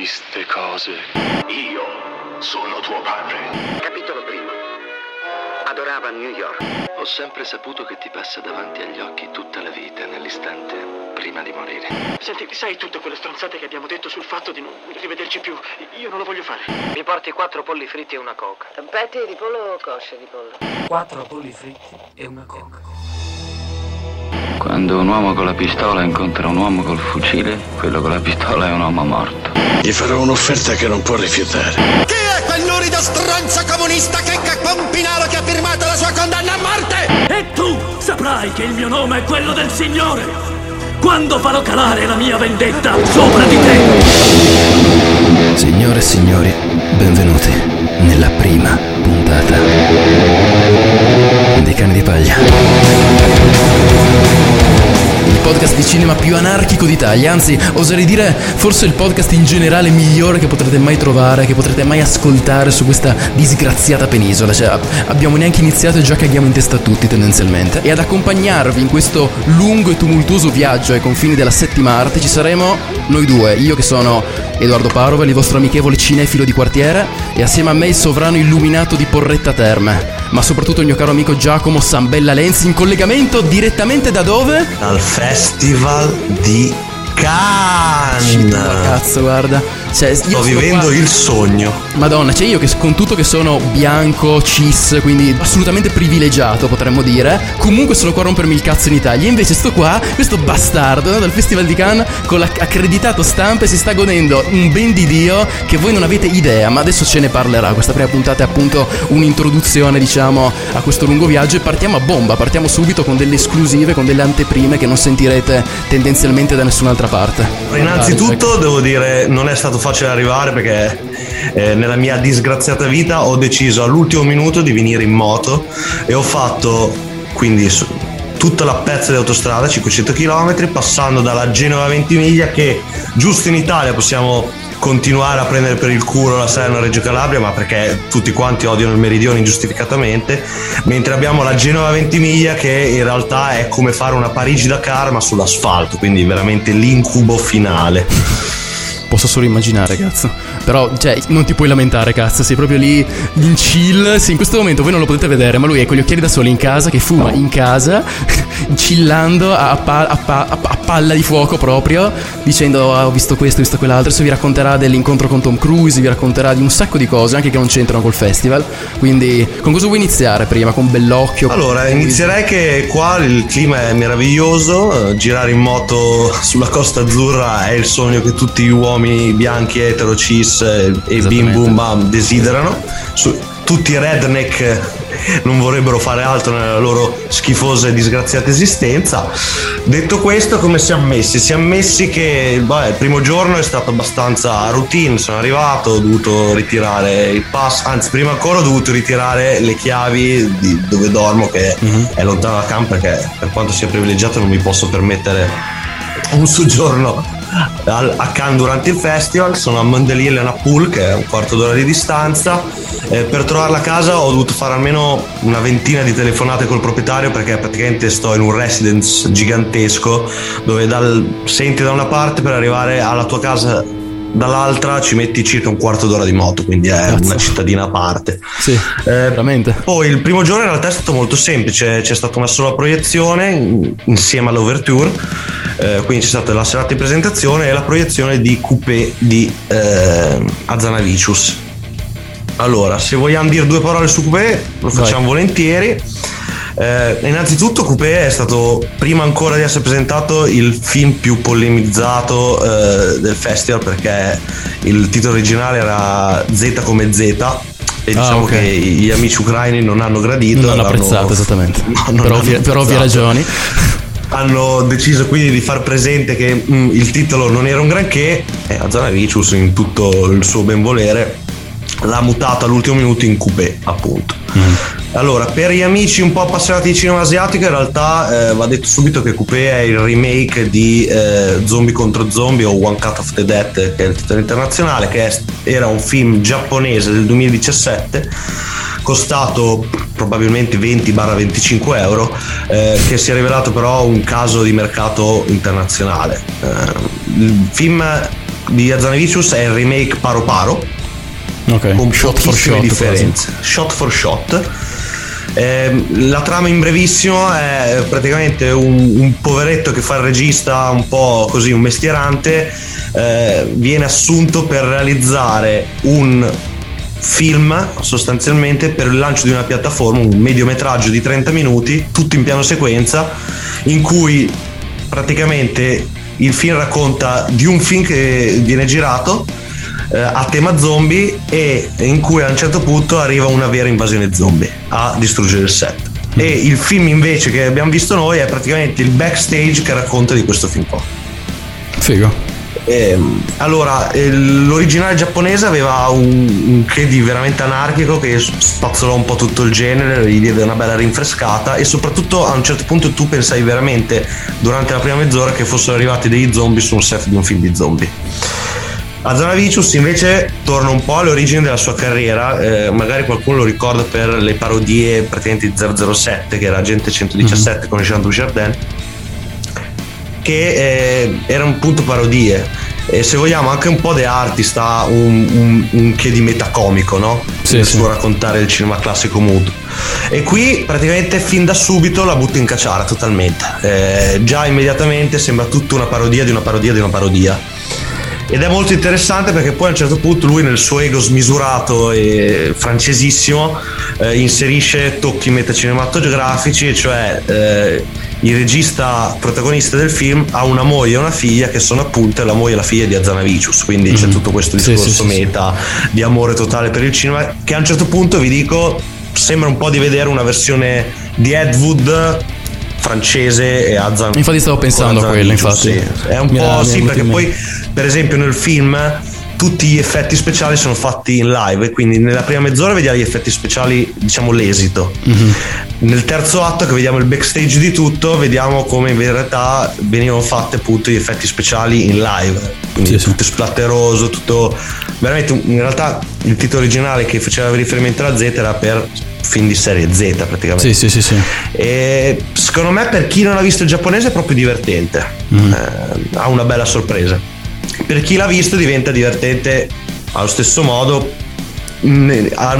Viste cose. Io sono tuo padre. Capitolo primo. Adorava New York. Ho sempre saputo che ti passa davanti agli occhi tutta la vita nell'istante prima di morire. Senti, sai tutte quelle stronzate che abbiamo detto sul fatto di non rivederci più? Io non lo voglio fare. Mi porti quattro polli fritti e una coca. Petti di pollo o cosce di pollo? Quattro polli fritti e una coca. Quando un uomo con la pistola incontra un uomo col fucile, quello con la pistola è un uomo morto. Gli farò un'offerta che non può rifiutare. Chi è quel lurido stronzo comunista che Pompinaro che ha firmato la sua condanna a morte? E tu saprai che il mio nome è quello del Signore. Quando farò calare la mia vendetta sopra di te. Signore e signori, benvenuti nella prima puntata di Cani di Paglia. Il podcast di cinema più anarchico d'Italia, anzi oserei dire forse il podcast in generale migliore che potrete mai trovare, che potrete mai ascoltare su questa disgraziata penisola. Cioè abbiamo neanche iniziato e già caghiamo in testa tutti tendenzialmente. E ad accompagnarvi in questo lungo e tumultuoso viaggio ai confini della settima arte ci saremo noi due, io che sono Edoardo Parovel, il vostro amichevole cinefilo di quartiere, e assieme a me il sovrano illuminato di Porretta Terme, ma soprattutto il mio caro amico Giacomo Sambella Lenzi in collegamento direttamente da dove? Dal Festival di Cannes. Cazzo, guarda. Cioè, Sto vivendo qua... il sogno. Madonna, cioè io che con tutto che sono bianco, cis, quindi assolutamente privilegiato potremmo dire, comunque sono qua a rompermi il cazzo in Italia. Invece sto qua, questo bastardo no, dal Festival di Cannes con l'accreditato stampa e si sta godendo un ben di Dio che voi non avete idea, ma adesso ce ne parlerà. Questa prima puntata è appunto un'introduzione, diciamo, a questo lungo viaggio e partiamo a bomba, partiamo subito con delle esclusive, con delle anteprime che non sentirete tendenzialmente da nessun'altra parte. Innanzitutto devo dire, non è stato facile arrivare perché eh, nella mia disgraziata vita ho deciso all'ultimo minuto di venire in moto e ho fatto quindi tutta la pezza di autostrada, 500 km, passando dalla Genova 20 miglia che giusto in Italia possiamo continuare a prendere per il culo la Salerno Reggio Calabria, ma perché tutti quanti odiano il meridione ingiustificatamente, mentre abbiamo la Genova 20 miglia che in realtà è come fare una Parigi Dakar ma sull'asfalto, quindi veramente l'incubo finale. Posso solo immaginare, cazzo. Però, cioè, non ti puoi lamentare, cazzo. Sei proprio lì in chill. Sì, in questo momento voi non lo potete vedere, ma lui è con gli occhiali da sole in casa, che fuma in casa, chillando a, pa- a, pa- a, palla di fuoco proprio, dicendo ah, ho visto questo, ho visto quell'altro. Adesso vi racconterà dell'incontro con Tom Cruise, vi racconterà di un sacco di cose, anche che non c'entrano col festival. Quindi, con cosa vuoi iniziare prima? Con Bellocchio? Allora, inizierei che qua il clima è meraviglioso. Girare in moto sulla Costa Azzurra è il sogno che tutti gli uomini uomini bianchi, etero, cis e bim bum bam desiderano. Su, tutti i redneck non vorrebbero fare altro nella loro schifosa e disgraziata esistenza. Detto questo, come siamo messi? Siamo messi che beh, il primo giorno è stato abbastanza routine, sono arrivato, ho dovuto ritirare il pass, anzi prima ancora ho dovuto ritirare le chiavi di dove dormo che mm-hmm. è lontano da campo perché per quanto sia privilegiato non mi posso permettere un soggiorno a Cannes durante il festival, sono a Mondelille a Pool che è un quarto d'ora di distanza. Eh, per trovarla a casa ho dovuto fare almeno una ventina di telefonate col proprietario perché praticamente sto in un residence gigantesco dove dal, senti da una parte per arrivare alla tua casa dall'altra ci metti circa un quarto d'ora di moto, quindi è Cazzo. una cittadina a parte. Sì, eh, veramente. Poi il primo giorno in realtà è stato molto semplice, c'è stata una sola proiezione insieme all'overture, eh, quindi c'è stata la serata di presentazione e la proiezione di Coupé di eh, Azanavicius. Allora, se vogliamo dire due parole su Coupé, lo facciamo Vai. volentieri. Eh, innanzitutto Coupé è stato, prima ancora di essere presentato, il film più polemizzato eh, del festival perché il titolo originale era Z come Z e diciamo Ah, ok. che gli amici ucraini non hanno gradito. Non hanno l'hanno- apprezzato, esattamente. No, per, ovvie, per ovvie ragioni. Hanno deciso quindi di far presente che mm, il titolo non era un granché e Azanavicius in tutto il suo benvolere l'ha mutato all'ultimo minuto in coupé appunto. Allora, per gli amici un po' appassionati di cinema asiatico, in realtà eh, va detto subito che Coupé è il remake di eh, Zombie contro Zombie o One Cut of the Dead, che è il titolo internazionale, che è- era un film giapponese del 2017 costato probabilmente 20-25 euro eh, che si è rivelato però un caso di mercato internazionale Eh, il film di Azanavicius è il remake paro paro Ok. con shot for shot. differenze shot for shot Ehm, la trama in brevissimo è praticamente un, un poveretto che fa il regista un po' così un mestierante eh, viene assunto per realizzare un film sostanzialmente per il lancio di una piattaforma un mediometraggio di 30 minuti tutto in piano sequenza in cui praticamente il film racconta di un film che viene girato eh, a tema zombie e in cui a un certo punto arriva una vera invasione zombie a distruggere il set. E il film invece che abbiamo visto noi è praticamente il backstage che racconta di questo film qua. Figo. Ehm, allora, eh, l'originale giapponese aveva un, un che di veramente anarchico che spazzolò un po' tutto il genere, gli diede una bella rinfrescata e soprattutto a un certo punto tu pensai veramente durante la prima mezz'ora che fossero arrivati degli zombie su un set di un film di zombie. Azanavicius invece torna un po' alle origini della sua carriera, eh, magari qualcuno lo ricorda per le parodie praticamente di 007 che era Agente 117 con Jean Dujardin che eh, erano appunto parodie. E se vogliamo anche un po' The Artist ha un, un, un che di metacomico no? Sì, nel sì. suo raccontare il cinema classico muto e qui praticamente fin da subito la butta in cacciara totalmente. Eh, già immediatamente sembra tutta una parodia di una parodia di una parodia ed è molto interessante perché poi a un certo punto lui nel suo ego smisurato e francesissimo eh, inserisce tocchi metacinematografici, cioè eh, il regista protagonista del film ha una moglie e una figlia che sono appunto la moglie e la figlia di Azanavicius, quindi c'è tutto questo Mhm. Sì, discorso sì, sì, sì. meta di amore totale per il cinema che a un certo punto vi dico sembra un po' di vedere una versione di Ed Wood francese e Azan Infatti stavo pensando a quello, infatti. sì. è un Mi po' sì perché poi per esempio nel film tutti gli effetti speciali sono fatti in live e quindi nella prima mezz'ora vediamo gli effetti speciali diciamo l'esito Mhm. nel terzo atto che vediamo il backstage di tutto vediamo come in realtà venivano fatti appunto gli effetti speciali in live quindi Sì, sì. tutto splatteroso tutto veramente in realtà il titolo originale che faceva riferimento alla Z era per film di serie Z praticamente Sì, sì, sì, sì. e secondo me per chi non ha visto il giapponese è proprio divertente Mm. Eh, ha una bella sorpresa per chi l'ha visto diventa divertente allo stesso modo a-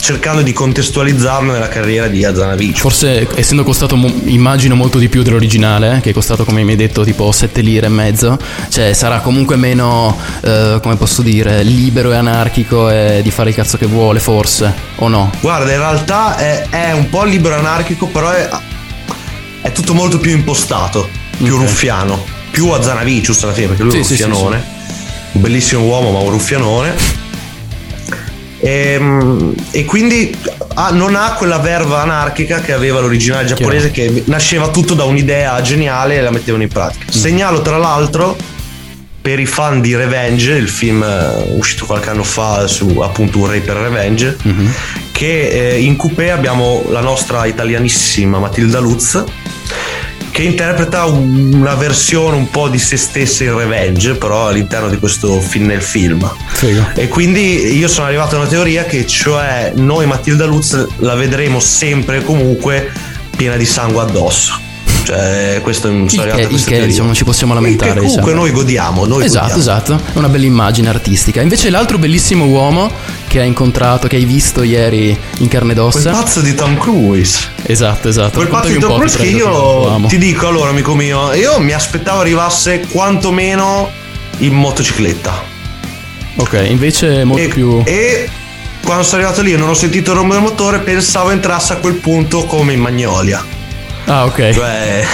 cercando di contestualizzarlo nella carriera di Azanavicius Forse essendo costato immagino molto di più dell'originale, eh, che è costato come mi hai detto tipo 7 lire e mezzo, cioè sarà comunque meno, eh, come posso dire, libero e anarchico e di fare il cazzo che vuole forse, o no? Guarda, in realtà è, è un po' libero anarchico, però è, è tutto molto più impostato, più Ok. ruffiano, più a Zanavicius alla fine, perché lui è un Sì, sì, sì, ruffianone, un bellissimo uomo, ma un ruffianone. Ehm, E, quindi ha- non ha quella verva anarchica che aveva l'originale giapponese, che nasceva tutto da un'idea geniale e la mettevano in pratica. Mm. Segnalo tra l'altro per i fan di Revenge, il film eh, uscito qualche anno fa su appunto un re per Revenge, Mhm. che eh, in coupé abbiamo la nostra italianissima Matilda Lutz che interpreta un- una versione un po' di se stessa in Revenge, però all'interno di questo film nel film. Figo. E quindi io sono arrivato a una teoria che cioè noi Matilda Lutz la vedremo sempre e comunque piena di sangue addosso. Cioè, questo è un Il che, il che, diciamo, non ci possiamo Il che lamentare. comunque diciamo. noi godiamo, noi esatto, godiamo. esatto. È una bella immagine artistica. Invece l'altro bellissimo uomo che hai incontrato, che hai visto ieri in carne ed Quel ossa. pazzo di Tom Cruise. Esatto, esatto. Quel pazzo di Tom Cruise che io ti dico allora, amico mio, io mi aspettavo arrivasse quantomeno in motocicletta. Ok, invece è molto e, più... e quando sono arrivato lì e non ho sentito il rumore del motore, pensavo entrasse a quel punto come in Magnolia. Ah, ok. Cioè,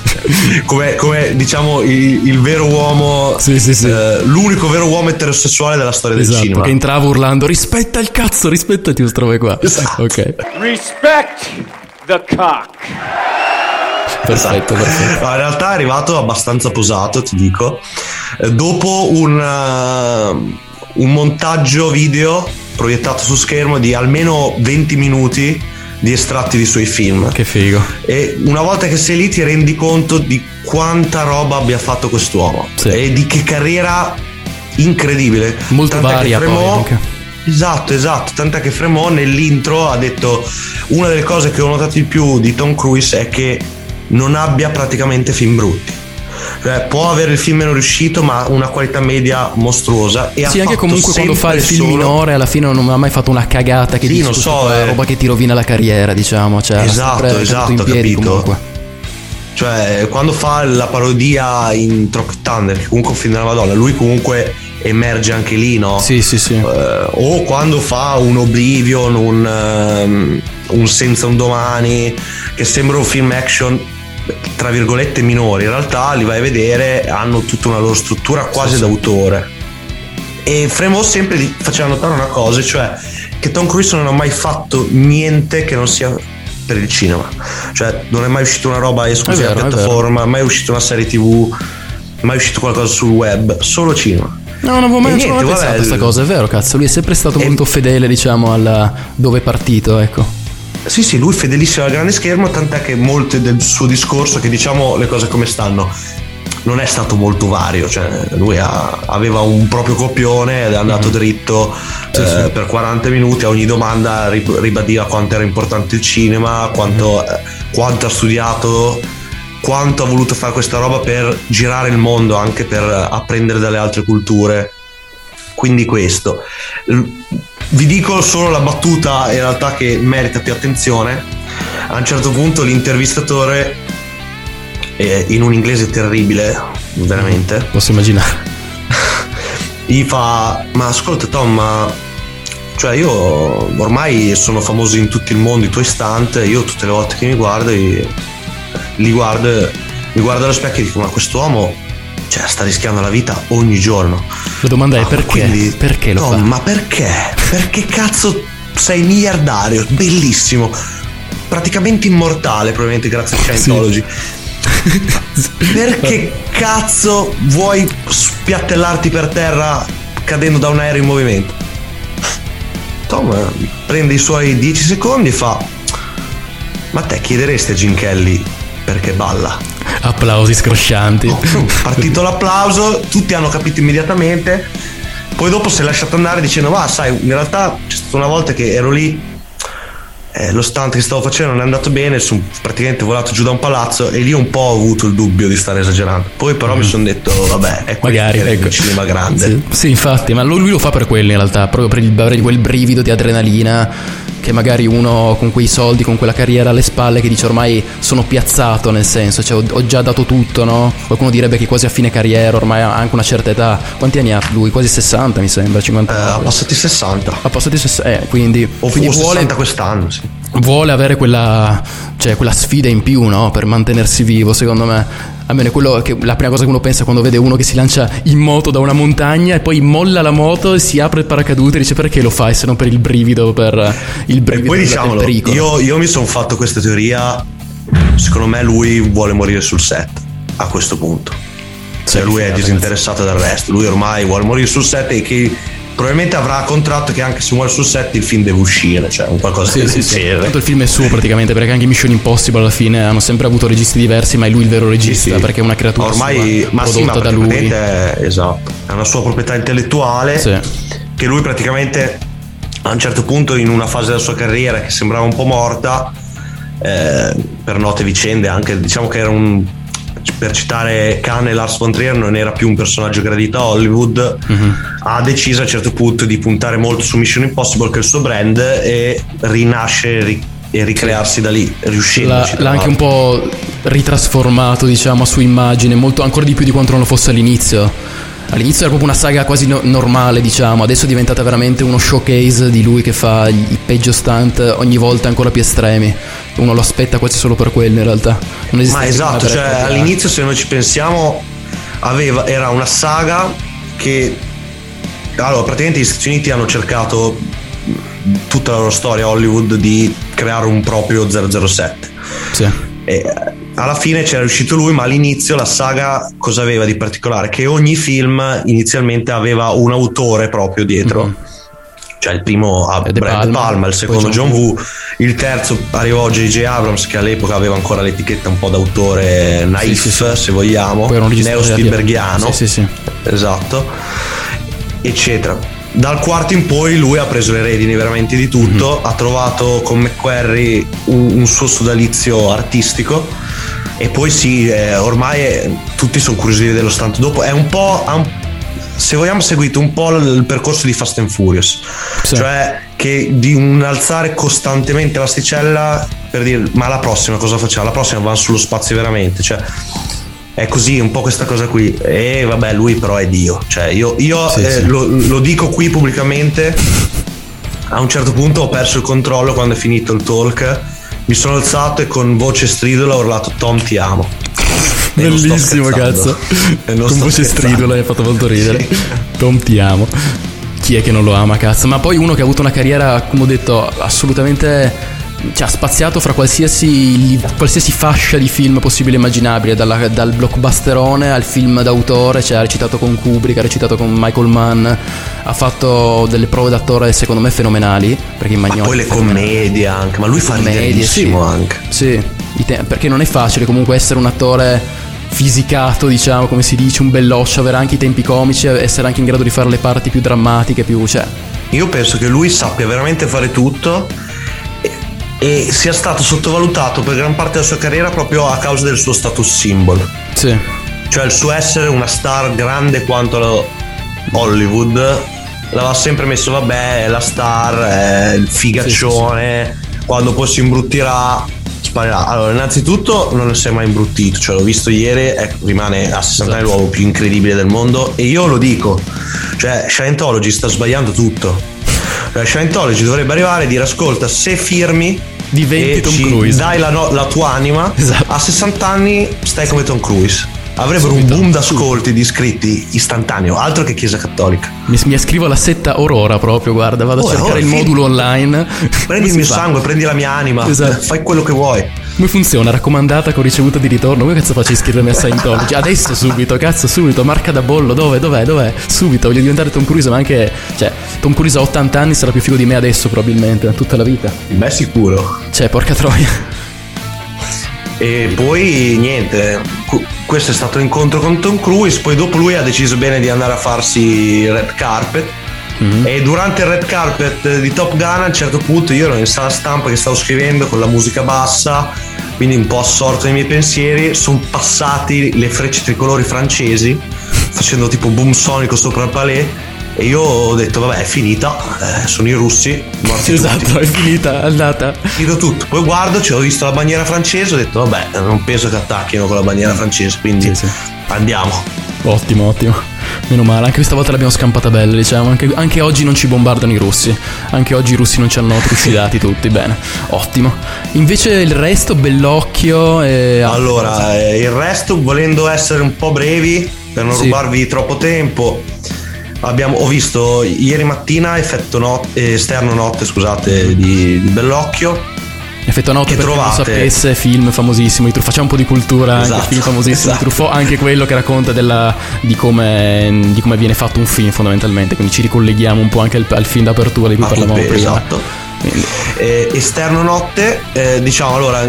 come, come, diciamo il, il vero uomo, sì, sì, sì. Eh, l'unico vero uomo eterosessuale della storia esatto, del cinema. Che entrava urlando: rispetta il cazzo, rispettati, queste robe qua. Esatto. Ok. Respect the cock. Perfetto, perfetto. No, in realtà è arrivato abbastanza posato, ti dico. Eh, Dopo un, uh, un montaggio video proiettato su schermo di almeno 20 minuti di estratti di suoi film. Che figo. E una volta che sei lì ti rendi conto di quanta roba abbia fatto quest'uomo Sì. e di che carriera incredibile. Molto Tant'è varia poi Fremont- anche. Esatto, esatto. Tant'è che Fremont nell'intro ha detto una delle cose che ho notato di più di Tom Cruise è che non abbia praticamente film brutti. Cioè, può avere il film meno riuscito, ma una qualità media mostruosa. E Sì, anche comunque quando fa il film solo- minore, alla fine non ha mai fatto una cagata che Sì, dici non so, è eh. roba che ti rovina la carriera, diciamo. Cioè, Esatto, esatto, in piedi capito. comunque. Cioè, quando fa la parodia in Tropic Thunder, che comunque è un film della Madonna, lui comunque emerge anche lì, no? Sì, sì, sì. Eh, o quando fa un Oblivion, un, ehm, un Senza un domani, che sembra un film action tra virgolette minori, in realtà li vai a vedere, hanno tutta una loro struttura quasi d'autore. E Fremont sempre faceva notare una cosa, cioè che Tom Cruise non ha mai fatto niente che non sia per il cinema. Cioè, non è mai uscita una roba esclusiva È vero, è piattaforma, mai uscita una serie TV, mai uscito qualcosa sul web, solo cinema. No, non avevo mai, non niente, pensato a questa cosa, è vero, cazzo. Lui è sempre stato E- molto fedele, diciamo, alla dove è partito, ecco. Sì, sì, lui fedelissimo al grande schermo, tant'è che molte del suo discorso, che diciamo le cose come stanno, non è stato molto vario, cioè lui ha- aveva un proprio copione ed è andato dritto eh, per 40 minuti, a ogni domanda ri- ribadiva quanto era importante il cinema, quanto, eh, quanto ha studiato, quanto ha voluto fare questa roba per girare il mondo, anche per apprendere dalle altre culture. Quindi questo. Vi dico solo la battuta in realtà che merita più attenzione. A un certo punto l'intervistatore, eh, in un inglese terribile, veramente, Posso immaginare. gli fa: Ma ascolta, Tom, ma. Cioè, io ormai sono famoso in tutto il mondo, i tuoi stunt. Io tutte le volte che mi guardo, li, li guardo, mi guardo allo specchio e dico: Ma quest'uomo cioè, sta rischiando la vita ogni giorno. La domanda è Ah, perché? quindi- perché lo no, fa? ma perché? Perché cazzo sei miliardario, bellissimo, praticamente immortale, probabilmente grazie a Scientology. Perché cazzo vuoi spiattellarti per terra cadendo da un aereo in movimento? Tom eh, prende i suoi 10 secondi e fa: Ma te chiederesti a Jim Kelly perché balla? Applausi scroscianti. Partito l'applauso, tutti hanno capito immediatamente. Poi dopo si è lasciato andare dicendo: Ma sai, in realtà c'è stata una volta che ero lì. eh, lo stunt che stavo facendo non è andato bene, sono praticamente volato giù da un palazzo e lì un po' ho avuto il dubbio di stare esagerando. Poi però mi sono detto, vabbè, è Magari, ecco. il cinema grande. Sì, sì, infatti, ma lui, lo fa per quello in realtà, proprio per il- avere quel brivido di adrenalina che magari uno con quei soldi, con quella carriera alle spalle che dice ormai sono piazzato, nel senso, cioè ho, ho già dato tutto, no? Qualcuno direbbe che quasi a fine carriera, ormai ha anche una certa età. Quanti anni ha lui? Quasi 60 mi sembra, 50. Eh, ha passati 60. Ha passati 60, eh, quindi, O quindi vuole, 60 quest'anno, sì. vuole avere quella, cioè, quella sfida in più, no? Per mantenersi vivo, secondo me. Almeno quello che la prima cosa che uno pensa quando vede uno che si lancia in moto da una montagna e poi molla la moto e si apre il paracadute e dice perché lo fai se non per il brivido, per il E brivido poi del- diciamolo, io, io mi sono fatto questa teoria. Secondo me lui vuole morire sul set a questo punto. Cioè, lui è disinteressato del resto. Lui ormai vuole morire sul set e che probabilmente avrà contratto che anche se muore sul set il film deve uscire, cioè un qualcosa Sì, sì, sì. Tanto il film è suo praticamente, perché anche Mission Impossible alla fine hanno sempre avuto registi diversi, ma è lui il vero regista, sì. perché è una creatura Ormai, sua, sì, prodotta da lui. è, esatto, è una sua proprietà intellettuale Sì. che lui praticamente a un certo punto in una fase della sua carriera che sembrava un po' morta, eh, per note vicende, anche diciamo che era un per citare Khan e Lars von Trier non era più un personaggio gradito a Hollywood Mhm. ha deciso a un certo punto di puntare molto su Mission Impossible che è il suo brand e rinasce ri- e ricrearsi da lì riuscendo L'ha, l'ha anche un po' ritrasformato, diciamo, a sua immagine, molto, ancora di più di quanto non lo fosse all'inizio. All'inizio era proprio una saga quasi no- normale, diciamo, adesso è diventata veramente uno showcase di lui che fa i, peggio stunt ogni volta ancora più estremi. Uno lo aspetta quasi solo per quello in realtà. Non esiste Ma esatto, cioè all'inizio se noi ci pensiamo aveva, era una saga che allora praticamente gli Stati Uniti hanno cercato tutta la loro storia Hollywood di creare un proprio 007 Sì. e alla fine c'era riuscito lui ma all'inizio la saga cosa aveva di particolare? Che ogni film inizialmente aveva un autore proprio dietro cioè il primo a De Brad Palma, Palma, il secondo John Woo, il terzo arrivò J.J. Abrams che all'epoca aveva ancora l'etichetta un po' d'autore naif Sì, sì, sì. se vogliamo, neo Spielbergiano, Sì, sì, sì. esatto, eccetera. Dal quarto in poi lui ha preso le redini veramente di tutto, Mhm. ha trovato con McQuarrie un, un suo sodalizio artistico e poi sì, eh, ormai eh, tutti sono curiosi di vedere lo stunt dopo. È un po', un- se vogliamo, seguito un po' il, percorso di Fast and Furious, cioè che di un alzare costantemente l'asticella per dire ma la prossima cosa facciamo? La prossima va sullo spazio veramente, cioè è così un po' questa cosa qui. E vabbè lui però è Dio. Cioè io, io, Sì, eh, sì. Lo, lo dico qui pubblicamente. A un certo punto ho perso il controllo quando è finito il talk mi sono alzato e con voce stridula ho urlato Tom ti amo E Bellissimo, cazzo. Con voce scherzando. stridula hai fatto molto ridere. Tom ti amo. Chi è che non lo ama, cazzo? Ma poi uno che ha avuto una carriera, come ho detto, assolutamente. Cioè, ha spaziato fra qualsiasi, qualsiasi fascia di film possibile e immaginabile, dalla- dal blockbusterone al film d'autore, cioè ha recitato con Kubrick, ha recitato con Michael Mann, ha fatto delle prove d'attore secondo me fenomenali, perché in ma Magnoli poi le commedie anche ma lui fa Commedie, riderissimo sì. anche. Sì, te- perché non è facile comunque essere un attore fisicato, diciamo, come si dice, un belloccio, avere anche i tempi comici, essere anche in grado di fare le parti più drammatiche, più... cioè... Io penso che lui sappia veramente fare tutto e, sia stato sottovalutato per gran parte della sua carriera proprio a causa del suo status symbol. Sì. Cioè il suo essere una star grande quanto Hollywood l'aveva sempre messo, vabbè, è la star, è il figaccione, quando poi si imbruttirà sparirà. Allora, innanzitutto non si è mai imbruttito, cioè l'ho visto ieri, ecco, rimane a 60 anni l'uomo più incredibile del mondo e io lo dico, cioè Scientology sta sbagliando tutto. Cioè, Scientology dovrebbe arrivare e dire ascolta, se firmi Diventi Tom Cruise." dai la, no- la tua anima, Esatto. a 60 anni stai come Tom Cruise. Avrebbero un boom d'ascolti, di iscritti istantaneo, altro che Chiesa Cattolica. Mi, mi ascrivo alla setta Aurora proprio, guarda, vado a Oh, cercare oh, il sì. modulo online. Prendi il mio fa? sangue, prendi la mia anima, Esatto. fai quello che vuoi. Come funziona? Raccomandata con ricevuta di ritorno? Come cazzo faccio a iscrivermi a Scientology? Adesso subito, cazzo, subito, marca da bollo, dove, dov'è, dov'è? Subito, voglio diventare Tom Cruise, ma anche... Cioè, Tom Cruise a 80 anni sarà più figo di me adesso probabilmente, tutta la vita. Beh, sicuro. Cioè, porca troia. E poi niente, questo è stato l'incontro con Tom Cruise, poi dopo lui ha deciso bene di andare a farsi red carpet. E durante il red carpet di Top Gun a un certo punto io ero in sala stampa che stavo scrivendo con la musica bassa, quindi un po' assorto nei miei pensieri, sono passati le frecce tricolori francesi facendo tipo boom sonico sopra il palais e io ho detto vabbè è finita, eh, sono i russi, morti tutti. Esatto, è finita, è andata. Finito tutto. Poi guardo, ci ho visto la bandiera francese, ho detto vabbè, non penso che attacchino con la bandiera francese, quindi andiamo. Ottimo, ottimo. Meno male, anche questa volta l'abbiamo scampata bella, diciamo. Anche, anche oggi non ci bombardano i russi. Anche oggi i russi non ci hanno trucidati tutti. Bene, ottimo. Invece il resto, bellocchio e. Allora, eh, il resto, volendo essere un po' brevi, per non Sì. rubarvi troppo tempo, abbiamo, ho visto ieri mattina effetto not- eh, esterno notte, scusate, di, di Bellocchio. Effetto noto Che per chi non trovate? sapesse, film famosissimo di Truffaut. Facciamo un po' di cultura, anche Esatto, film famosissimo esatto. di Truffaut, anche quello che racconta della- di, come, di come viene fatto un film fondamentalmente. Quindi ci ricolleghiamo un po' anche al, al film d'apertura di cui Ah, parlavamo beh, prima. Esatto. Eh, esterno notte, eh, diciamo allora,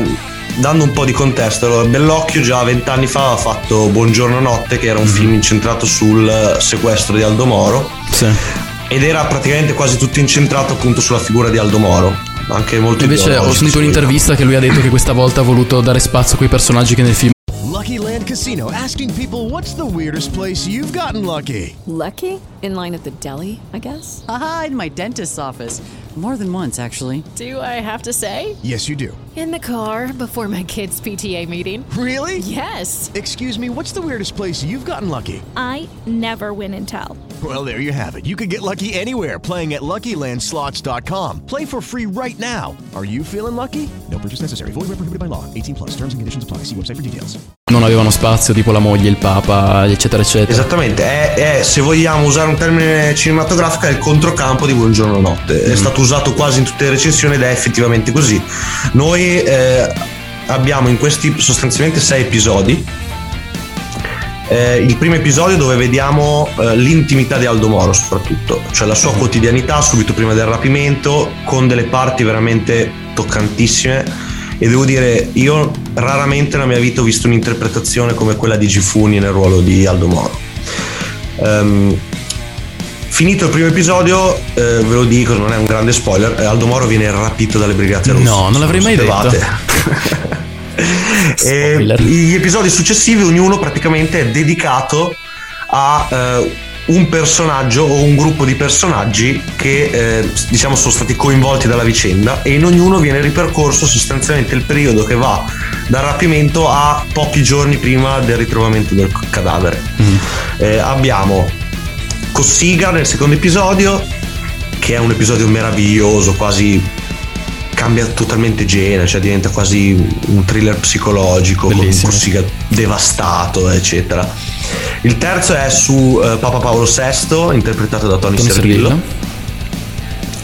dando un po' di contesto, allora, Bellocchio già vent'anni fa aveva fatto Buongiorno Notte, che era un film incentrato sul sequestro di Aldo Moro. Sì. Ed era praticamente quasi tutto incentrato appunto sulla figura di Aldo Moro. Anche molto Invece ho sentito se un'intervista che lui ha detto che questa volta ha voluto dare spazio a quei personaggi che nel film Lucky Land Casino asking people what's the weirdest place you've gotten lucky? Lucky? In line at the deli, I guess? Aha, in my dentist's office. More than once, actually. Do I have to say? Yes, you do. In the car before my kids' PTA meeting. Really? Yes. Excuse me, what's the weirdest place you've gotten lucky? I never win and tell. Well, there you have it. You can get lucky anywhere playing at LuckyLandSlots.com. Play for free right now. Are you feeling lucky? No purchase necessary. Void where prohibited by law. 18 plus. Terms and conditions apply. See website for details. Non avevano spazio, tipo la moglie, il papa, eccetera, eccetera. Esattamente, è, è, se vogliamo usare un termine cinematografico, è il controcampo di Buongiorno Notte. Mm. È stato usato quasi in tutte le recensioni ed è effettivamente così. Noi eh, abbiamo in questi sostanzialmente sei episodi. Eh, il primo episodio dove vediamo eh, l'intimità di Aldo Moro soprattutto, cioè la sua quotidianità subito prima del rapimento con delle parti veramente toccantissime e devo dire io raramente nella mia vita ho visto un'interpretazione come quella di Gifuni nel ruolo di Aldo Moro. Um, finito il primo episodio, eh, ve lo dico, non è un grande spoiler, eh, Aldo Moro viene rapito dalle Brigate Rosse. No, non l'avrei mai detto. gli episodi successivi, ognuno praticamente è dedicato a eh, un personaggio o un gruppo di personaggi che eh, diciamo sono stati coinvolti dalla vicenda e in ognuno viene ripercorso sostanzialmente il periodo che va dal rapimento a pochi giorni prima del ritrovamento del cadavere. Mm. Eh, abbiamo Cossiga nel secondo episodio, che è un episodio meraviglioso, quasi cambia totalmente genere, cioè diventa quasi un thriller psicologico Bellissimo. con Cossiga devastato, eccetera. Il terzo è su uh, Papa Paolo VI, interpretato da Tony, Tony Servillo. Servillo.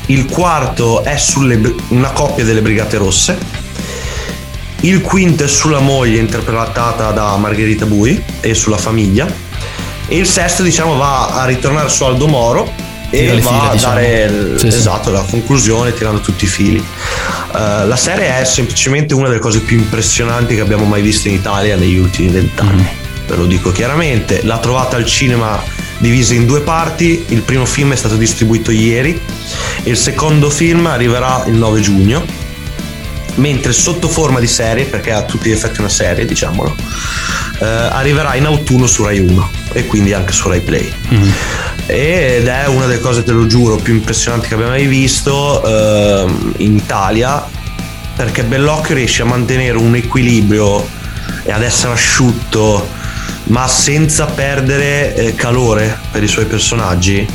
Il quarto è sulle, una coppia delle Brigate Rosse. Il quinto è sulla moglie interpretata da Margherita Bui e sulla famiglia. E il sesto, diciamo, va a ritornare su Aldo Moro e va a diciamo. dare Sì, sì. esatto, la conclusione tirando tutti i fili. Uh, la serie è semplicemente una delle cose più impressionanti che abbiamo mai visto in Italia negli ultimi vent'anni. Mm. Ve lo dico chiaramente. L'ha trovata al cinema divisa in due parti. Il primo film è stato distribuito ieri e il secondo film arriverà il 9 giugno. Mentre sotto forma di serie, perché ha tutti gli effetti una serie, diciamolo, eh, arriverà in autunno su Rai 1 e quindi anche su Rai Play. Ed è una delle cose, te lo giuro, più impressionanti che abbiamo mai visto ehm, in Italia perché Bellocchio riesce a mantenere un equilibrio e ad essere asciutto ma senza perdere eh, calore per i suoi personaggi.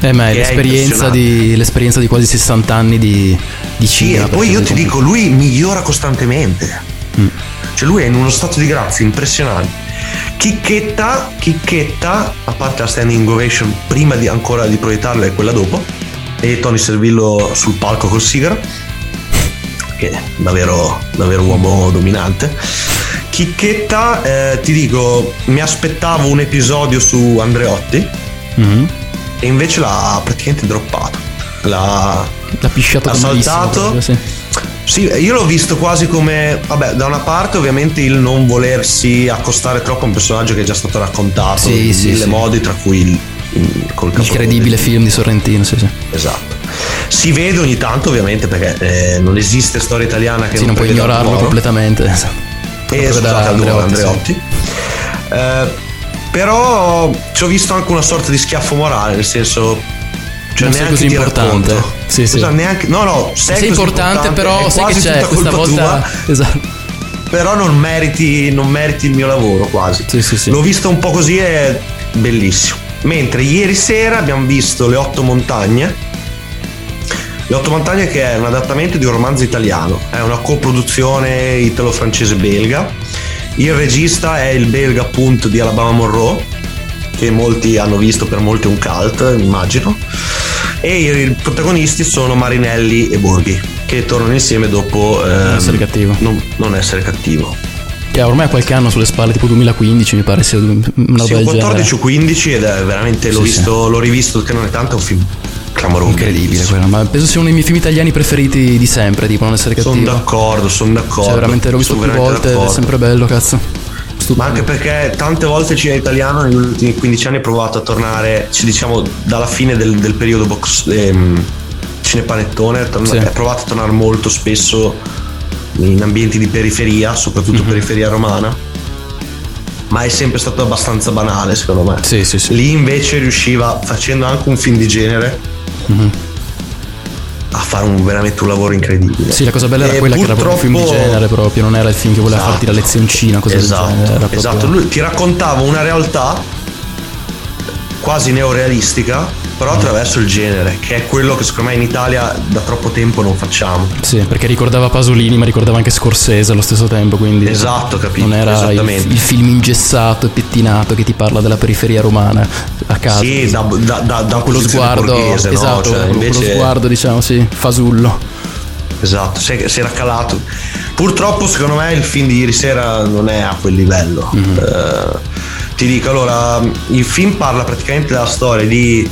Eh, ma è è l'esperienza impressionante. di, l'esperienza di quasi 60 anni di, di Sì, cinema. e poi io ti dico, lui migliora costantemente. Mm. Cioè lui è in uno stato di grazia impressionante. Chicchetta, chicchetta, a parte la standing ovation prima di ancora di proiettarla e quella dopo, e Tony Servillo sul palco col sigaro, che è davvero, davvero uomo dominante. Chicchetta, eh, ti dico, mi aspettavo un episodio su Andreotti Mhm. e invece l'ha praticamente droppato. L'ha, L'ha pisciato ha malissimo, saltato. sì. Sì, io l'ho visto quasi come, vabbè, da una parte ovviamente il non volersi accostare troppo a un personaggio che è già stato raccontato Sì, in sì, mille sì. modi, tra cui il, il- col Il credibile film di Sorrentino, sì, sì. Esatto. Si vede ogni tanto ovviamente perché eh, non esiste storia italiana che Sì, non puoi preveda ignorarlo completamente. esatto. E scusate, Andreotti. Andreotti, sì. Eh, però ci ho visto anche una sorta di schiaffo morale, nel senso. Cioè, Non sei neanche così importante. Sì, sì. Esatto, neanche- no, no, sei, Sei così importante, però sai che c'è questa volta. tua, Esatto. però non meriti, non meriti il mio lavoro quasi. Sì, sì, sì. L'ho visto un po' così è bellissimo. Mentre ieri sera abbiamo visto Le Otto Montagne. Le Otto Montagne che è un adattamento di un romanzo italiano, è una coproduzione italo-francese-belga. Il regista è il belga appunto di Alabama Monroe, che molti hanno visto, per molti un cult, immagino. E i protagonisti sono Marinelli e Borghi, che tornano insieme dopo ehm, essere cattivo. Non, non essere cattivo. Che ormai ha qualche anno sulle spalle, tipo 2015 mi pare sia una Sì, del 14 genere. o 15 ed è veramente l'ho Sì, visto, l'ho rivisto che non è tanto, è un film clamoroso. Incredibile quello, ma penso sia uno dei miei film italiani preferiti di sempre, tipo non essere cattivo. Sono d'accordo, sono d'accordo. Cioè, veramente l'ho visto Sono più volte, è d'accordo. sempre bello, cazzo. Ma anche perché tante volte il cinema italiano negli ultimi 15 anni ha provato a tornare, ci diciamo, dalla fine del, del periodo box, ehm, cinepanettone, è torna- Sì. provato a tornare molto spesso in ambienti di periferia, soprattutto Mhm. periferia romana. ma è sempre stato abbastanza banale secondo me. Sì, sì, sì. Lì invece riusciva, facendo anche un film di genere, Mhm. A fare un, veramente un lavoro incredibile. Sì, la cosa bella era E quella che era proprio un film di genere proprio, non era il film che voleva Esatto. farti la lezioncina, cosa esatto, del genere. Proprio- esatto. Lui ti raccontava una realtà quasi neorealistica, però attraverso il genere, che è quello che secondo me in Italia da troppo tempo non facciamo. Sì, perché ricordava Pasolini, ma ricordava anche Scorsese allo stesso tempo, quindi Esatto, capito, non era il, il film ingessato e pettinato che ti parla della periferia romana a caso. Sì, da, da, da, da quello sguardo, borghese, no? esatto, Cioè, quello, quello invece- sguardo, diciamo, sì, fasullo. Esatto, si, era calato. Purtroppo, secondo me, il film di ieri sera non è a quel livello. Mhm. Eh, ti dico, allora, il film parla praticamente della storia di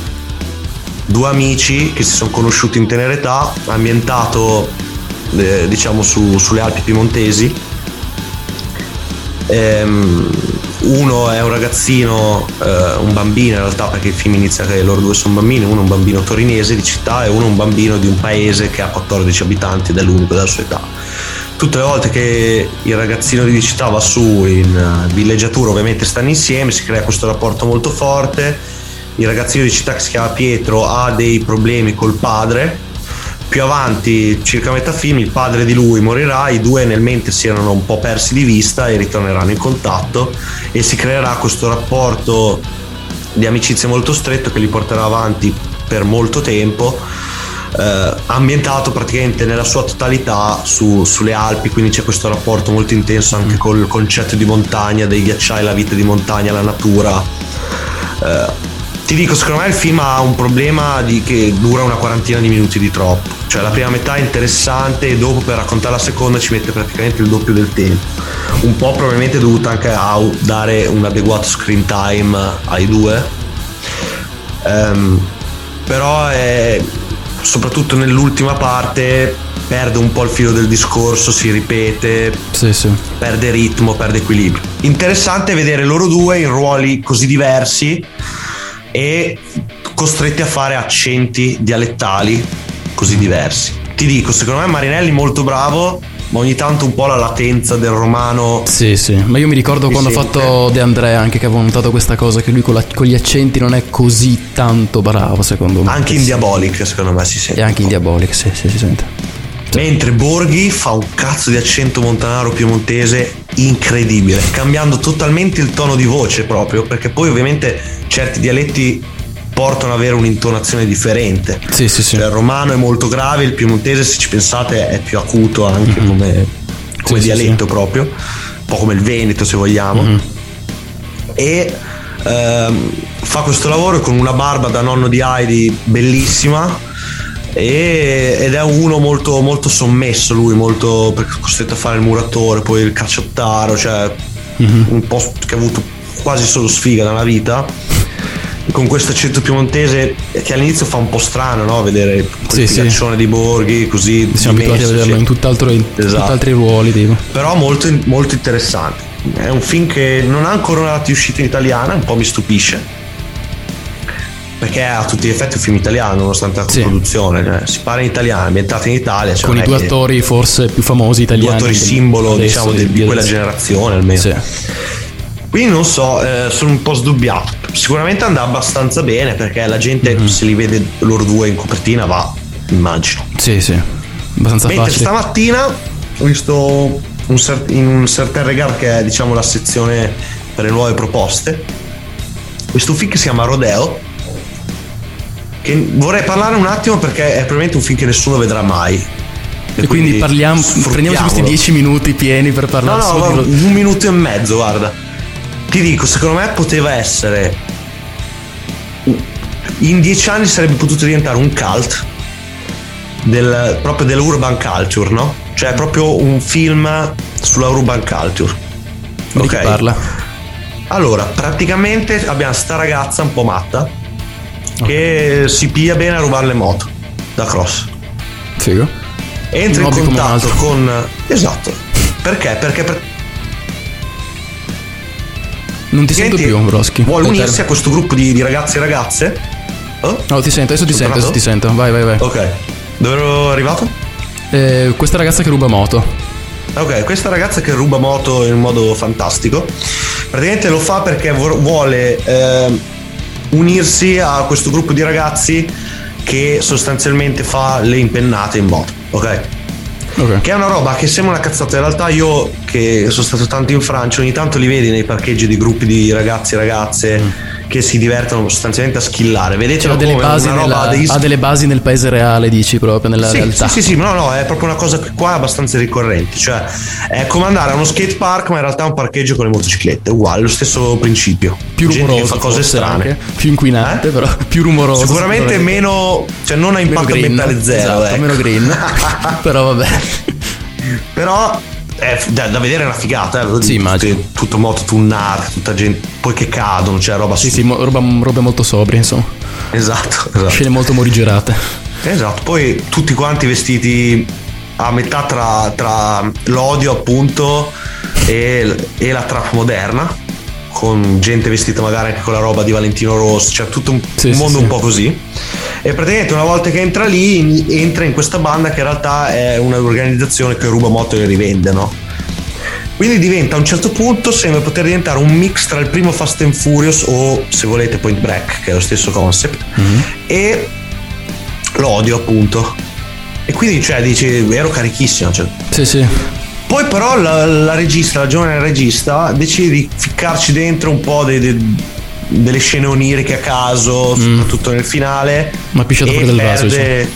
due amici che si sono conosciuti in tenera età, ambientato, eh, diciamo, su- sulle Alpi Piemontesi. Ehm, uno è un ragazzino, eh, un bambino in realtà perché il film inizia che loro due sono bambini, uno è un bambino torinese di città e uno è un bambino di un paese che ha 14 abitanti ed è l'unico della sua età. Tutte le volte che il ragazzino di città va su in eh, villeggiatura ovviamente stanno insieme, si crea questo rapporto molto forte, il ragazzino di città che si chiama Pietro ha dei problemi col padre, più avanti, circa metà film, il padre di lui morirà, i due nel mente si erano un po' persi di vista e ritorneranno in contatto e si creerà questo rapporto di amicizia molto stretto che li porterà avanti per molto tempo. eh, ambientato praticamente nella sua totalità su- sulle Alpi, quindi c'è questo rapporto molto intenso anche col concetto di montagna, dei ghiacciai, la vita di montagna, la natura. Eh, ti dico, secondo me il film ha un problema di che dura una quarantina di minuti di troppo. Cioè la prima metà è interessante e dopo per raccontare la seconda ci mette praticamente il doppio del tempo. Un po' probabilmente dovuto anche a dare un adeguato screen time ai due. Ehm, però è, soprattutto nell'ultima parte perde un po' il filo del discorso, si ripete, Sì, sì. perde ritmo, perde equilibrio. Interessante vedere loro due in ruoli così diversi e costretti a fare accenti dialettali così diversi. Ti dico, secondo me Marinelli molto bravo, ma ogni tanto un po' la latenza del romano. Sì, sì, ma io mi ricordo quando ho fatto De Andrea anche che avevo notato questa cosa, che lui con, la- con gli accenti non è così tanto bravo secondo me. Anche in. Diabolic, secondo me si sente. E anche in Diabolic, sì, sì, si sente. Mentre Borghi fa un cazzo di accento montanaro piemontese incredibile, cambiando totalmente il tono di voce proprio, perché poi ovviamente certi dialetti portano ad avere un'intonazione differente. Sì, sì, sì. Cioè, il romano è molto grave, il piemontese, se ci pensate, è più acuto anche come, come Mhm. Sì, sì, dialetto proprio, un po' come il Veneto se vogliamo. Mhm. E ehm, fa questo lavoro con una barba da nonno di Heidi bellissima. E- ed è uno molto, molto sommesso lui, molto costretto a fare il muratore, poi il cacciottaro, cioè Mhm. un po' che ha avuto quasi solo sfiga nella vita con questo accento piemontese che all'inizio fa un po' strano no? vedere quel Sì, sì. di Borghi così Siamo abituati a dimesso, vederlo in tutt'altro, in Esatto. tutt'altri ruoli, tipo. però molto, molto interessante è un film che non ha ancora una uscita in italiana un po' mi stupisce perché è a tutti gli effetti un film italiano nonostante la produzione cioè, si parla in italiano è ambientato in Italia cioè con i è due che- attori forse più famosi italiani. due attori simbolo diciamo di, di quella generazione almeno Sì. quindi non so, eh, sono un po' sdubbiato. Sicuramente andrà abbastanza bene perché la gente Mhm. se li vede loro due in copertina va, immagino. Sì, sì. Abbastanza Mentre facile. stamattina ho visto un cer- in un certain regard che è diciamo la sezione per le nuove proposte. Questo film che si chiama Rodeo. Che vorrei parlare un attimo perché è probabilmente un film che nessuno vedrà mai. E quindi parliamo, prendiamoci questi. 10 minuti pieni per No, parlare no, solo di guarda, Ro- un minuto e mezzo, guarda. Ti dico, secondo me poteva essere. In dieci anni sarebbe potuto diventare un cult del, proprio dell'urban culture, no? Cioè proprio un film sulla urban culture. Di chi parla? Allora, praticamente abbiamo sta ragazza un po' matta che si piglia bene a rubare le moto da cross. Figo. Entra Un in contatto con. Esatto. Perché? Perché per- Non ti sento Senti, più, Broschi. vuole unirsi a questo gruppo di, di ragazzi e ragazze? Oh? No, ti sento, adesso ti sento, adesso ti sento. Vai, vai, vai. Ok. Dove ero arrivato? Eh, questa ragazza che ruba moto. Ok, questa ragazza che ruba moto in modo fantastico praticamente lo fa perché vu- vuole eh, unirsi a questo gruppo di ragazzi che sostanzialmente fa le impennate in moto, ok? Ok. Che è una roba che sembra una cazzata. In realtà, io che sono stato tanto in Francia, ogni tanto li vedi nei parcheggi di gruppi di ragazzi e ragazze che si divertono sostanzialmente a skillare. Vedete Cioè, ha delle, basi nella- degli ha delle basi nel paese reale, dici proprio, nella sì, realtà. Sì, sì, sì, no, no, è proprio una cosa qua abbastanza ricorrente. Cioè, è come andare a uno skate park, ma in realtà è un parcheggio con le motociclette. Uguale, lo stesso principio. Più Gente rumoroso, fa cose strane. anche, più inquinante, Eh? però più rumoroso. Sicuramente meno, cioè non ha impatto ambientale zero. esatto, ecco. meno green. però vabbè. Però è da, da vedere è una figata, eh, Sì, immagino. tutte- tutto moto tunnate, tutta gente, poi che cadono, cioè roba Sì, sì, mo- roba, robe molto sobrie, insomma. Esatto, esatto. Scene molto morigerate. Esatto, poi tutti quanti vestiti a metà tra, tra l'odio appunto e, e la trap moderna, con gente vestita magari anche con la roba di Valentino Rossi, cioè tutto un, Sì, un mondo sì. un po' così. E praticamente una volta che entra lì, in- entra in questa banda che in realtà è un'organizzazione che ruba moto e rivende, no? Quindi diventa a un certo punto sembra poter diventare un mix tra il primo Fast and Furious o se volete Point Break, che è lo stesso concept, e l'odio appunto. E quindi cioè dici, ero carichissimo. Cioè. Sì, sì. Poi però la, la regista, la giovane regista, decide di ficcarci dentro un po' dei- dei- delle scene oniriche a caso, soprattutto nel finale. Ma pisciato fuori dal vaso, perde...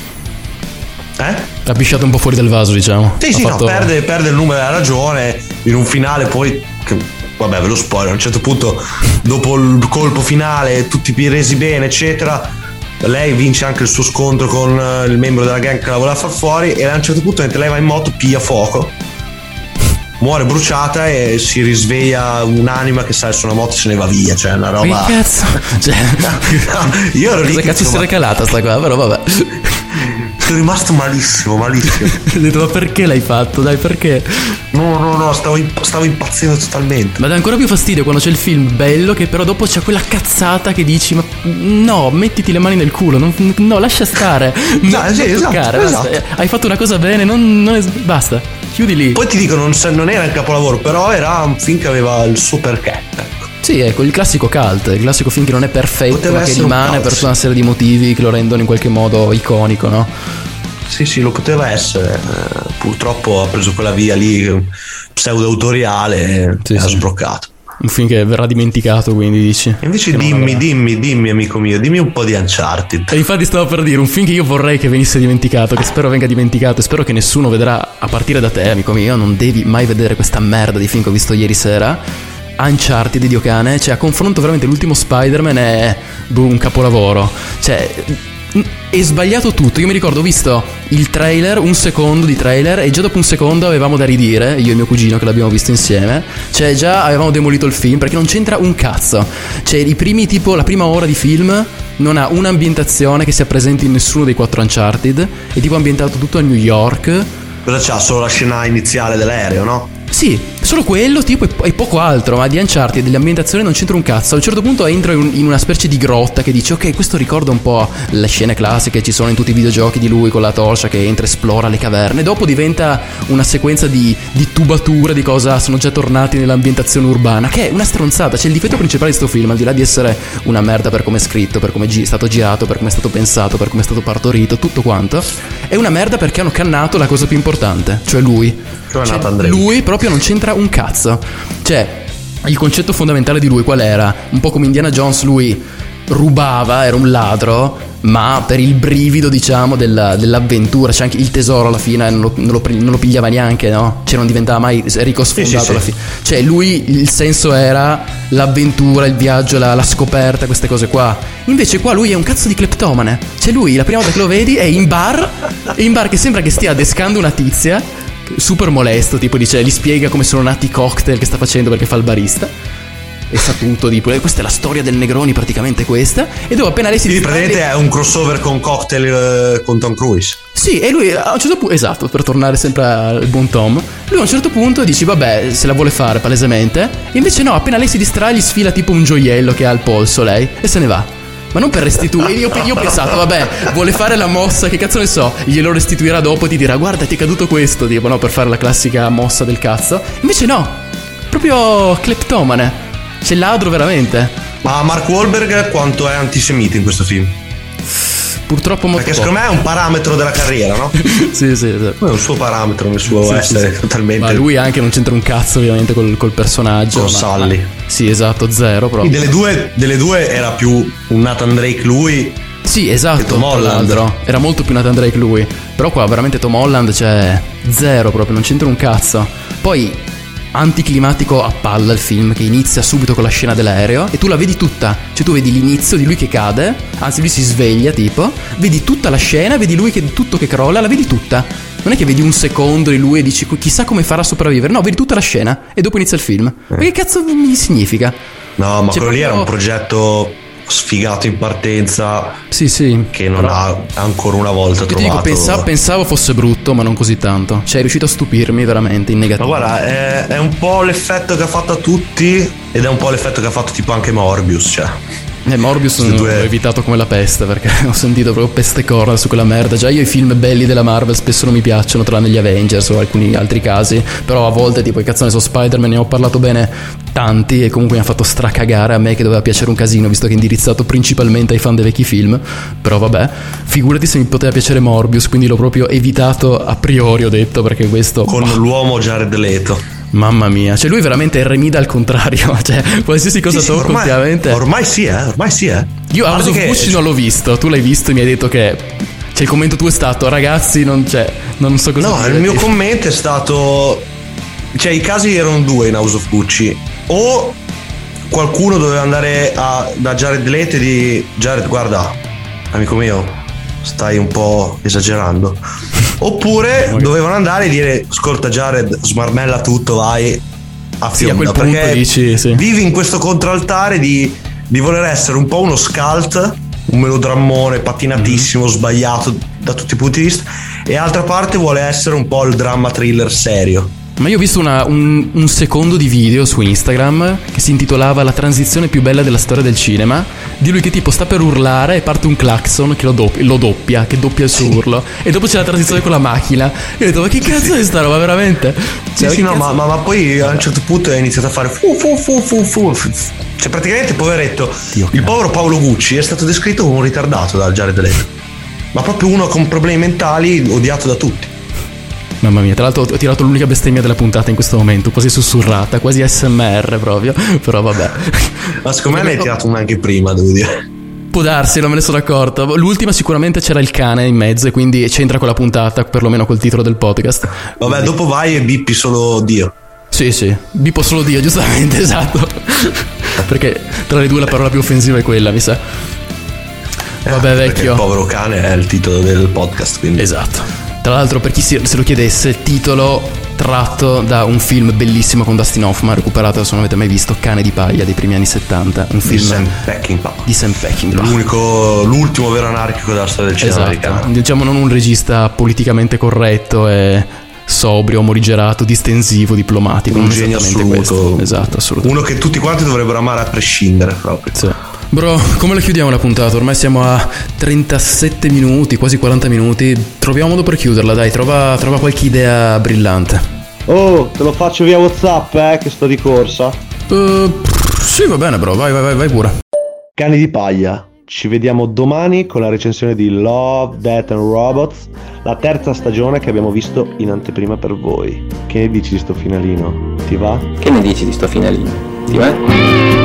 Eh? Ha pisciato un po' fuori dal vaso, diciamo. Sì, Ha sì, fatto- no, perde, perde il numero della ragione in un finale poi... che- vabbè, ve lo spoiler, a un certo punto, dopo il colpo finale, tutti resi bene, eccetera, lei vince anche il suo scontro con il membro della gang che la voleva far fuori e a un certo punto mentre lei va in moto piglia fuoco. Muore bruciata e si risveglia un'anima che sale su una moto e se ne va via. Cioè, una Che roba. cazzo? Cioè, io ero lì. Cosa che cazzo si era calata sta qua, però vabbè. Sono rimasto malissimo, malissimo. Ho detto, ma perché l'hai fatto? Dai, perché? No, no, no, stavo, imp- stavo impazzendo totalmente. Ma dà ancora più fastidio quando c'è il film bello che però dopo c'è quella cazzata che dici ma no, mettiti le mani nel culo, non- no, lascia stare. No, sì, esatto, toccare, esatto. Hai fatto una cosa bene, non, non è- basta. Chiudi lì. Poi ti dico, non, non era il capolavoro, però era un film che aveva il suo perché. Ecco. Sì, ecco, il classico cult, il classico film che non è perfetto, Poteva ma che un rimane cult, per tutta una serie di motivi che lo rendono in qualche modo iconico, no? Sì, sì, lo poteva essere. eh, purtroppo ha preso quella via lì pseudo-autoriale e Sì, ha sì. sbroccato. Un film che verrà dimenticato, quindi dici. Invece dimmi, dimmi, dimmi, amico mio, dimmi un po' di Uncharted. E infatti stavo per dire un film che io vorrei che venisse dimenticato, che spero venga dimenticato e spero che nessuno vedrà a partire da te, amico mio, non devi mai vedere questa merda di film che ho visto ieri sera. Uncharted di Dio cane, cioè a confronto veramente l'ultimo Spider-Man è boh, un capolavoro. Cioè è sbagliato tutto. Io mi ricordo ho visto il trailer, un secondo di trailer e già dopo un secondo avevamo da ridire, io e mio cugino che l'abbiamo visto insieme. Cioè già avevamo demolito il film perché non c'entra un cazzo. Cioè i primi tipo la prima ora di film non ha un'ambientazione che sia presente in nessuno dei quattro Uncharted, è tipo ambientato tutto a New York. Cosa c'ha? Solo la scena iniziale dell'aereo, no? Sì, solo quello tipo e, e poco altro, ma di Uncharted delle ambientazioni non c'entra un cazzo. A un certo punto entro in, una specie di grotta che dice ok, questo ricorda un po' le scene classiche che ci sono in tutti i videogiochi di lui con la torcia che entra, esplora le caverne. Dopo diventa una sequenza di, di tubature, di cosa sono già tornati nell'ambientazione urbana, che è una stronzata. Cioè il difetto principale di questo film, al di là di essere una merda per come è scritto, per come è stato girato, per come è stato pensato, per come è stato partorito, tutto quanto, è una merda perché hanno cannato la cosa più importante, cioè lui. Cioè Cioè, Nathan Drake. lui proprio non c'entra un cazzo. Cioè, il concetto fondamentale di lui qual era? Un po' come Indiana Jones, lui rubava, era un ladro, ma per il brivido, diciamo, della- dell'avventura, c'è anche il tesoro alla fine, non lo, non lo non lo pigliava neanche, no? Cioè, non diventava mai ricco sfondato sì, alla sì. fine. Cioè, lui il senso era l'avventura, il viaggio, la, la scoperta, queste cose qua. Invece, qua lui è un cazzo di cleptomane. Cioè, lui la prima volta che lo vedi è in bar, è in bar che sembra che stia adescando una tizia super molesto, tipo dice, gli spiega come sono nati i cocktail che sta facendo perché fa il barista. E sa tutto, tipo, "Eh, questa è la storia del Negroni, praticamente questa. E dopo appena lei si Quindi praticamente è un crossover con cocktail eh, con Tom Cruise. Sì, e lui a un certo punto, esatto, per tornare sempre al buon Tom, lui a un certo punto dice, vabbè, se la vuole fare palesemente, e invece no, appena lei si distrae gli sfila tipo un gioiello che ha al polso lei, e se ne va. Ma non per restituire, io, io ho pensato, vabbè, vuole fare la mossa, che cazzo ne so, glielo restituirà dopo e ti dirà, guarda, ti è caduto questo, tipo, no, per fare la classica mossa del cazzo. Invece no, proprio cleptomane. C'è ladro veramente. Ma Mark Wahlberg quanto è antisemita in questo film? Purtroppo molto Perché secondo me è un parametro della carriera, no? sì, sì, sì. È un suo parametro nel suo Sì, sì, essere sì. totalmente. Ma lui anche non c'entra un cazzo ovviamente col, col personaggio. Con ma- Sully. ma- sì, esatto, zero proprio. Delle due, delle due era più un Nathan Drake lui. Sì, esatto. Tom Holland. Era molto più Nathan Drake lui. Però qua veramente Tom Holland c'è zero proprio, non c'entra un cazzo. Poi anticlimatico a palla il film che inizia subito con la scena dell'aereo e tu la vedi tutta. Cioè tu vedi l'inizio di lui che cade, anzi lui si sveglia tipo, vedi tutta la scena, vedi lui che tutto che crolla, la vedi tutta. Non è che vedi un secondo di lui e dici chissà come farà a sopravvivere. No, vedi tutta la scena e dopo inizia il film. Ma che cazzo mi significa? No, ma Cioè, quello lì era un proprio- progetto sfigato in partenza. Sì, sì. Che non ha ancora una volta Io trovato. dico, pensa- pensavo fosse brutto, ma non così tanto. Cioè, è riuscito a stupirmi veramente in Ma negativo. guarda, è, è un po' l'effetto che ha fatto a tutti ed è un po' l'effetto che ha fatto tipo anche Morbius, cioè. Eh, Morbius l'ho due- evitato come la peste perché ho sentito proprio peste corna su quella merda. Già io i film belli della Marvel spesso non mi piacciono, tranne gli Avengers o alcuni altri casi. Però a volte, tipo, che cazzo ne so, Spider-Man ne ho parlato bene tanti e comunque mi ha fatto stracagare a me che doveva piacere un casino, visto che è indirizzato principalmente ai fan dei vecchi film. Però vabbè, figurati se mi poteva piacere Morbius, quindi l'ho proprio evitato a priori, ho detto, perché questo... Con l'uomo Jared Leto. Mamma mia, cioè lui veramente è Remida al contrario, cioè qualsiasi cosa Sì, sì, tocca ormai, ultimamente... ormai sì, eh, ormai sì, eh. Io House of Gucci non l'ho visto, tu l'hai visto e mi hai detto che. Cioè, il commento tuo è stato, ragazzi, non c'è. Non so cosa No, dire. il mio commento è stato. Cioè, i casi erano due in House of Gucci. O qualcuno doveva andare a- da Jared Leto e di Jared, guarda, amico mio, stai un po' esagerando. Oppure dovevano andare e dire: Ascolta, Jared, smarmella tutto, vai a Sì, a fionda. quel punto perché dici, sì. vivi in questo contraltare di, di voler essere un po' uno scalt, un melodrammone patinatissimo, sbagliato da tutti i punti di vista, e altra parte vuole essere un po' il dramma thriller serio. Ma io ho visto una- un, un secondo di video su Instagram che si intitolava La transizione più bella della storia del cinema. Di lui che tipo sta per urlare e parte un clacson che lo, dop- lo doppia, che doppia il suo urlo. E dopo c'è la transizione con la macchina. E ho detto, ma che cazzo è sta roba, veramente? Sì, Cioè, sì, che no, ma, ma- ma poi a un certo punto è iniziato a fare fu fu fu fu fu. Cioè, praticamente, poveretto, il povero Paolo Gucci è stato descritto come un ritardato dal Jared Leto. Ma proprio uno con problemi mentali, odiato da tutti. Mamma mia, tra l'altro ho tirato l'unica bestemmia della puntata in questo momento, quasi sussurrata, quasi SMR proprio. Però vabbè. Ma secondo me ne hai tirato una anche prima, devo dire. Può darsi, non me ne sono accorto. L'ultima sicuramente c'era il cane in mezzo e quindi c'entra con la puntata, perlomeno col titolo del podcast. Vabbè, dopo vai e bippi solo Dio. Sì, sì, bippo solo Dio, giustamente, esatto. Perché tra le due la parola più offensiva è quella, mi sa. Vabbè, Perché vecchio. il povero cane è il titolo del podcast, quindi. Esatto. Tra l'altro, per chi se lo chiedesse, titolo tratto da un film bellissimo con Dustin Hoffman, recuperato se non avete mai visto, Cane di paglia dei primi anni 70. Un Di film Sam Peckinpah. di Sam Peckinpah. L'unico, l'ultimo vero anarchico della storia del cinema Esatto, americano. diciamo non un regista politicamente corretto e sobrio, morigerato, distensivo, diplomatico. Un non genio assoluto. questo. Esatto, assolutamente. Uno che tutti quanti dovrebbero amare a prescindere proprio. Sì. Bro, come la chiudiamo la puntata? Ormai siamo a 37 minuti, quasi 40 minuti. Troviamo modo per chiuderla, dai, trova, trova qualche idea brillante. Oh, te lo faccio via WhatsApp, eh, che sto di corsa. Uh, sì, va bene, bro, vai, vai, vai, vai pure. Cani di paglia. Ci vediamo domani con la recensione di Love, Death and Robots, la terza stagione che abbiamo visto in anteprima per voi. Che ne dici di sto finalino? Ti va? Che ne dici di sto finalino? Ti va?